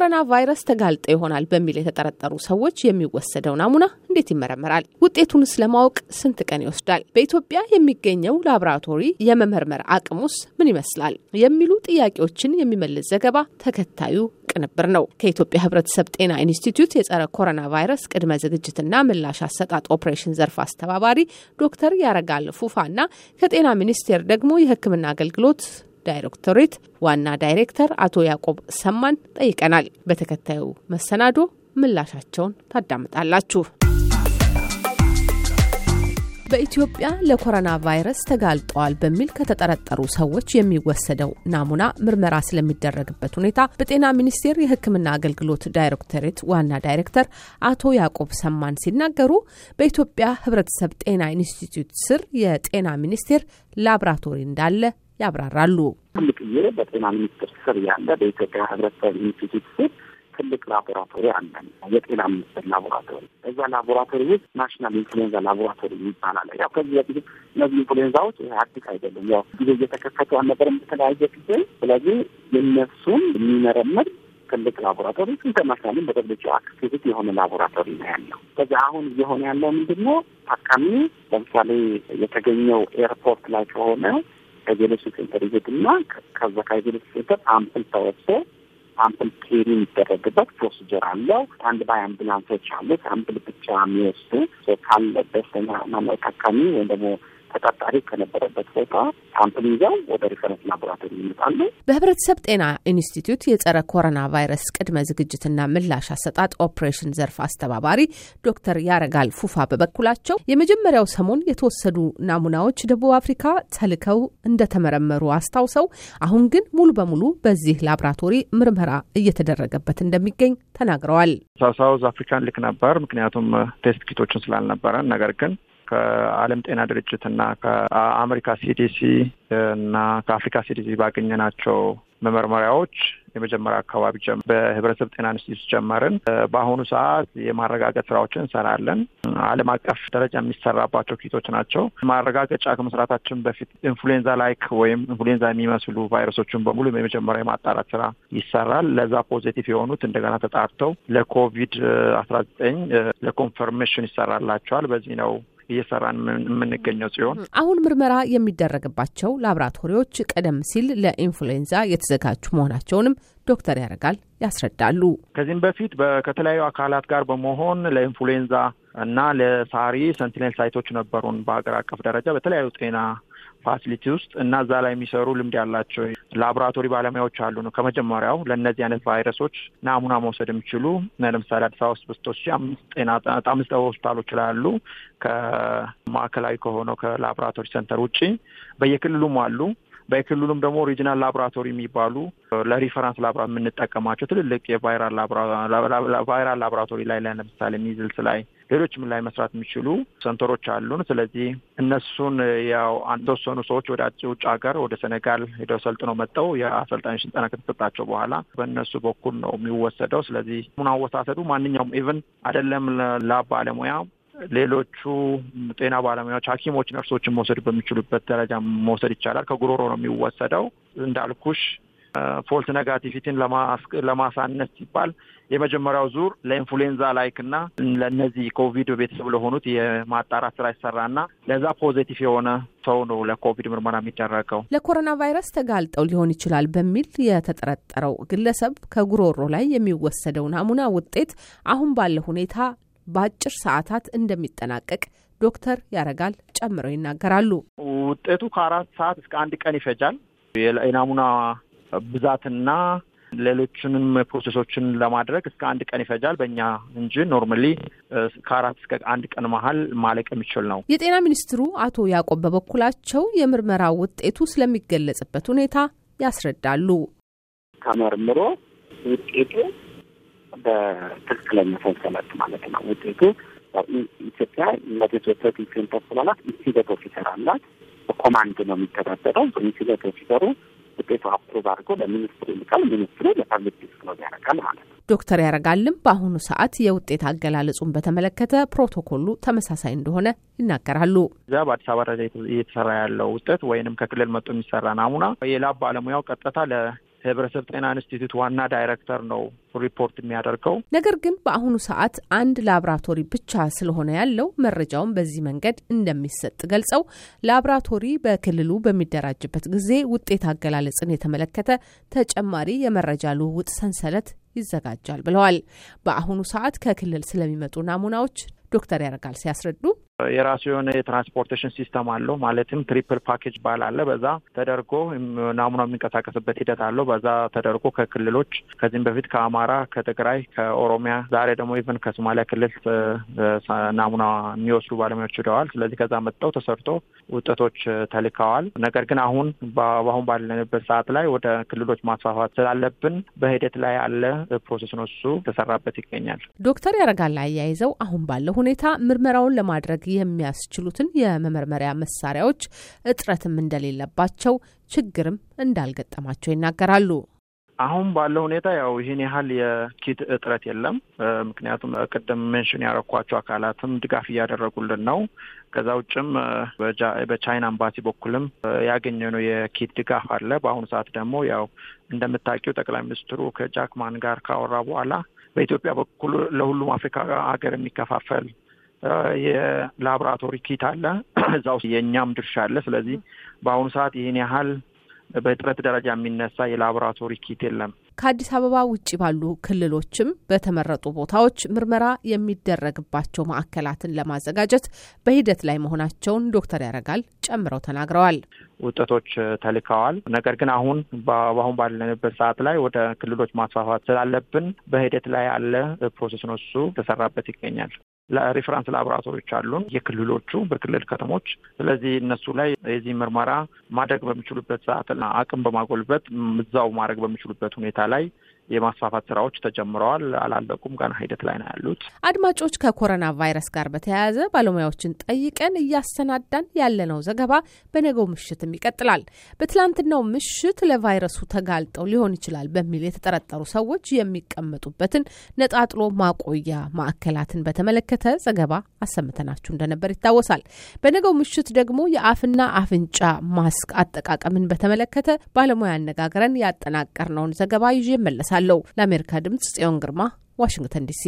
ለኮሮና ቫይረስ ተጋልጠው ይሆናል በሚል የተጠረጠሩ ሰዎች የሚወሰደው ናሙና እንዴት ይመረመራል? ውጤቱንስ ለማወቅ ስንት ቀን ይወስዳል? በኢትዮጵያ የሚገኘው ላቦራቶሪ የመመርመር አቅሙስ ምን ይመስላል? የሚሉ ጥያቄዎችን የሚመልስ ዘገባ ተከታዩ ቅንብር ነው። ከኢትዮጵያ ሕብረተሰብ ጤና ኢንስቲትዩት የጸረ ኮሮና ቫይረስ ቅድመ ዝግጅትና ምላሽ አሰጣጥ ኦፕሬሽን ዘርፍ አስተባባሪ ዶክተር ያረጋል ፉፋና ከጤና ሚኒስቴር ደግሞ የሕክምና አገልግሎት ዳይሬክቶሬት ዋና ዳይሬክተር አቶ ያዕቆብ ሰማን ጠይቀናል። በተከታዩ መሰናዶ ምላሻቸውን ታዳምጣላችሁ። በኢትዮጵያ ለኮሮና ቫይረስ ተጋልጠዋል በሚል ከተጠረጠሩ ሰዎች የሚወሰደው ናሙና ምርመራ ስለሚደረግበት ሁኔታ በጤና ሚኒስቴር የሕክምና አገልግሎት ዳይሬክቶሬት ዋና ዳይሬክተር አቶ ያዕቆብ ሰማን ሲናገሩ በኢትዮጵያ ሕብረተሰብ ጤና ኢንስቲትዩት ስር የጤና ሚኒስቴር ላብራቶሪ እንዳለ ያብራራሉ። ትልቅዬ በጤና ሚኒስቴር ስር ያለ በኢትዮጵያ ሕብረተሰብ ኢንስቲትዩት ስር ትልቅ ላቦራቶሪ አለን። የጤና ሚኒስቴር ላቦራቶሪ እዛ ላቦራቶሪ ውስጥ national influenza laboratory ይባላል። ያው ከዚህ በፊት እነዚህ ኢንፍሉዌንዛዎች አዲስ አይደለም። ያው ጊዜ እየተከሰቱ አልነበረም በተለያየ ጊዜ። ስለዚህ የነሱን የሚመረምር ትልቅ ላቦራቶሪ international በ WHO accredited የሆነ ላቦራቶሪ ነው ያለው። ከዚህ አሁን እየሆነ ያለው ምንድን ነው? ታካሚ ለምሳሌ የተገኘው ኤርፖርት ላይ ከሆነ isolation center ይሄድና ከዛ ከ isolation center sample ተወስዶ sample carry የሚደረግበት procedure አለው። stand by አምቡላንሶች አሉት። sample ብቻ የሚወስዱ ካለ በስተኛ ማነው ታካሚ ወይም ደግሞ ተጠርጣሪ ከነበረበት ቦታ sample ይዘው ወደ reference laboratory ይመጣሉ። በህብረተሰብ ጤና ኢንስቲትዩት የጸረ ኮሮና ቫይረስ ቅድመ ዝግጅትና ምላሽ አሰጣጥ ኦፕሬሽን ዘርፍ አስተባባሪ ዶክተር ያረጋል ፉፋ በበኩላቸው የመጀመሪያው ሰሞን የተወሰዱ ናሙናዎች ደቡብ አፍሪካ ተልከው እንደተመረመሩ አስታውሰው አሁን ግን ሙሉ በሙሉ በዚህ ላቦራቶሪ ምርመራ እየተደረገበት እንደሚገኝ ተናግረዋል። South Africa እንልክ ነበር፣ ምክንያቱም test kit ኦችን ስላልነበረን ነገር ግን ከዓለም ጤና ድርጅት እና ከአሜሪካ CDC እና ከአፍሪካ CDC ባገኘናቸው መመርመሪያዎች የመጀመሪያ አካባቢ በህብረተሰብ ጤና ኢንስቲትዩት ጀመርን። በአሁኑ ሰዓት የማረጋገጥ ስራዎችን እንሰራለን። ዓለም አቀፍ ደረጃ የሚሰራባቸው kit ኦች ናቸው። ማረጋገጫ ከመስራታችን በፊት influenza like ወይም ኢንፍሉዌንዛ የሚመስሉ ቫይረሶችን በሙሉ የመጀመሪያ የማጣራት ስራ ይሰራል። ለዛ positive የሆኑት እንደገና ተጣርተው ለኮቪድ አስራ ዘጠኝ ለ confirmation ይሰራላቸዋል። በዚህ ነው እየሰራን የምንገኘው ሲሆን አሁን ምርመራ የሚደረግባቸው ላቦራቶሪዎች ቀደም ሲል ለኢንፍሉዌንዛ የተዘጋጁ መሆናቸውንም ዶክተር ያረጋል ያስረዳሉ። ከዚህም በፊት ከተለያዩ አካላት ጋር በመሆን ለኢንፍሉዌንዛ እና ለ SARI sentinel site ኦች ነበሩን በሀገር አቀፍ ደረጃ በተለያዩ ጤና facility ውስጥ እና እዛ ላይ የሚሰሩ ልምድ ያላቸው ላቦራቶሪ ባለሙያዎች አሉ ነው ከመጀመሪያው ለእነዚህ አይነት ቫይረሶች ናሙና መውሰድ የሚችሉ ለምሳሌ አዲስ አበባ ውስጥ በስቶች ጤና አምስት ሆስፒታሎች ላይ ከማዕከላዊ ከሆነው ከላቦራቶሪ center ውጪ በየክልሉም አሉ። በክልሉም ደግሞ regional laboratory የሚባሉ ለ reference lab የምንጠቀማቸው ትልልቅ የ viral viral laboratory ላይ ላይ ለምሳሌ measles ላይ ሌሎችም ላይ መስራት የሚችሉ center ኦች አሉን። ስለዚህ እነሱን ያው የተወሰኑ ሰዎች ወደ ውጭ ሀገር ወደ ሴኔጋል ሄደው ሰልጥነው መጥተው የአሰልጣኞች ስልጠና ከተሰጣቸው በኋላ በእነሱ በኩል ነው የሚወሰደው። ስለዚህ ናሙናውን አወሳሰዱ ማንኛውም even አይደለም lab ባለሙያ ሌሎቹ ጤና ባለሙያዎች፣ ሐኪሞች፣ ነርሶችን መውሰድ በሚችሉበት ደረጃ መውሰድ ይቻላል። ከጉሮሮ ነው የሚወሰደው። እንዳልኩሽ false negativity ን ለማሳነስ ሲባል የመጀመሪያው ዙር ለ influenza like እና ለእነዚህ ኮቪድ ቤተሰብ ለሆኑት የማጣራት ስራ ይሰራና ለዛ positive የሆነ ሰው ነው ለኮቪድ ምርመራ የሚደረገው። ለኮሮና ቫይረስ ተጋልጠው ሊሆን ይችላል በሚል የተጠረጠረው ግለሰብ ከጉሮሮ ላይ የሚወሰደው ናሙና ውጤት አሁን ባለ ሁኔታ በአጭር ሰዓታት እንደሚጠናቀቅ ዶክተር ያረጋል ጨምረው ይናገራሉ። ውጤቱ ከአራት ሰዓት እስከ አንድ ቀን ይፈጃል። የናሙና ብዛትና ሌሎችንም process ኦችን ለማድረግ እስከ አንድ ቀን ይፈጃል በእኛ እንጂ normally ከአራት እስከ አንድ ቀን መሀል ማለቅ የሚችል ነው። የጤና ሚኒስትሩ አቶ ያዕቆብ በበኩላቸው የምርመራ ውጤቱ ስለሚገለጽበት ሁኔታ ያስረዳሉ። ተመርምሮ ውጤቱ በትክክለኛ ሰንሰለት ማለት ነው። ውጤቱ ኢትዮጵያ ለ development center ስላላት incident officer አላት። በ command ነው የሚተዳደረው። incident officer ኡ ውጤቱ approve አድርጎ ለሚኒስትሩ ይልቃል። ሚኒስትሩ ለ public disclose ያደርጋል ማለት ነው። ዶክተር ያረጋልም በአሁኑ ሰዓት የውጤት አገላለጹን በተመለከተ ፕሮቶኮሉ ተመሳሳይ እንደሆነ ይናገራሉ። እዚያ በአዲስ አበባ ደረጃ እየተሰራ ያለው ውጤት ወይንም ከክልል መጥቶ የሚሰራ ናሙና የ lab ባለሙያው ቀጥታ ህብረተሰብ ጤና ኢንስቲትዩት ዋና ዳይሬክተር ነው ሪፖርት የሚያደርገው። ነገር ግን በአሁኑ ሰዓት አንድ ላብራቶሪ ብቻ ስለሆነ ያለው መረጃውን በዚህ መንገድ እንደሚሰጥ ገልጸው ላብራቶሪ በክልሉ በሚደራጅበት ጊዜ ውጤት አገላለጽን የተመለከተ ተጨማሪ የመረጃ ልውውጥ ሰንሰለት ይዘጋጃል ብለዋል። በአሁኑ ሰዓት ከክልል ስለሚመጡ ናሙናዎች ዶክተር ያረጋል ሲያስረዱ የራሱ የሆነ የ transportation system አለው። ማለትም triple package ባል አለ። በዛ ተደርጎ ናሙና የሚንቀሳቀስበት ሂደት አለው። በዛ ተደርጎ ከክልሎች ከዚህም በፊት ከአማራ፣ ከትግራይ፣ ከኦሮሚያ ዛሬ ደግሞ even ከሶማሊያ ክልል ናሙና የሚወስዱ ባለሙያዎች ሂደዋል። ስለዚህ ከዛ መጥተው ተሰርቶ ውጤቶች ተልከዋል። ነገር ግን አሁን በአሁን ባለንበት ሰዓት ላይ ወደ ክልሎች ማስፋፋት ስላለብን በሂደት ላይ ያለ process ነው። እሱ ተሰራበት ይገኛል። ዶክተር ያረጋል አያይዘው አሁን ባለው ሁኔታ ምርመራውን ለማድረግ የሚያስችሉትን የመመርመሪያ መሳሪያዎች እጥረትም እንደሌለባቸው ችግርም እንዳልገጠማቸው ይናገራሉ። አሁን ባለው ሁኔታ ያው ይህን ያህል የ kit እጥረት የለም። ምክንያቱም ቅድም mention ያረኳቸው አካላትም ድጋፍ እያደረጉልን ነው። ከዛ ውጭም በቻይና አምባሲ በኩልም ያገኘነው የ kit ድጋፍ አለ። በአሁኑ ሰዓት ደግሞ ያው እንደምታውቂው ጠቅላይ ሚኒስትሩ ከጃክ ማ ጋር ካወራ በኋላ በኢትዮጵያ በኩል ለሁሉም አፍሪካ ሀገር የሚከፋፈል የላቦራቶሪ ኪት አለ። እዛ ውስጥ የእኛም ድርሻ አለ። ስለዚህ በአሁኑ ሰዓት ይህን ያህል በእጥረት ደረጃ የሚነሳ የላቦራቶሪ ኪት የለም። ከአዲስ አበባ ውጭ ባሉ ክልሎችም በተመረጡ ቦታዎች ምርመራ የሚደረግባቸው ማዕከላትን ለማዘጋጀት በሂደት ላይ መሆናቸውን ዶክተር ያረጋል ጨምረው ተናግረዋል። ውጤቶች ተልከዋል። ነገር ግን አሁን በአሁን ባለንበት ሰዓት ላይ ወደ ክልሎች ማስፋፋት ስላለብን በሂደት ላይ ያለ process ነው። እሱ ተሰራበት ይገኛል። ለ reference ላቦራቶሪዎች አሉን የክልሎቹ በክልል ከተሞች። ስለዚህ እነሱ ላይ የዚህ ምርመራ ማድረግ በሚችሉበት ሰዓት አቅም በማጎልበት እዛው ማድረግ በሚችሉበት ሁኔታ ላይ የማስፋፋት ስራዎች ተጀምረዋል። አላለቁም፣ ገና ሂደት ላይ ነው ያሉት። አድማጮች፣ ከኮሮና ቫይረስ ጋር በተያያዘ ባለሙያዎችን ጠይቀን እያሰናዳን ያለነው ዘገባ በነገው ምሽትም ይቀጥላል። በትላንትናው ምሽት ለቫይረሱ ተጋልጠው ሊሆን ይችላል በሚል የተጠረጠሩ ሰዎች የሚቀመጡበትን ነጣጥሎ ማቆያ ማዕከላትን በተመለከተ ዘገባ አሰምተናችሁ እንደነበር ይታወሳል። በነገው ምሽት ደግሞ የአፍና አፍንጫ ማስክ አጠቃቀምን በተመለከተ ባለሙያ አነጋግረን ያጠናቀርነውን ዘገባ ይዤ እመለሳለሁ። ለአሜሪካ ድምጽ ጽዮን ግርማ ዋሽንግተን ዲሲ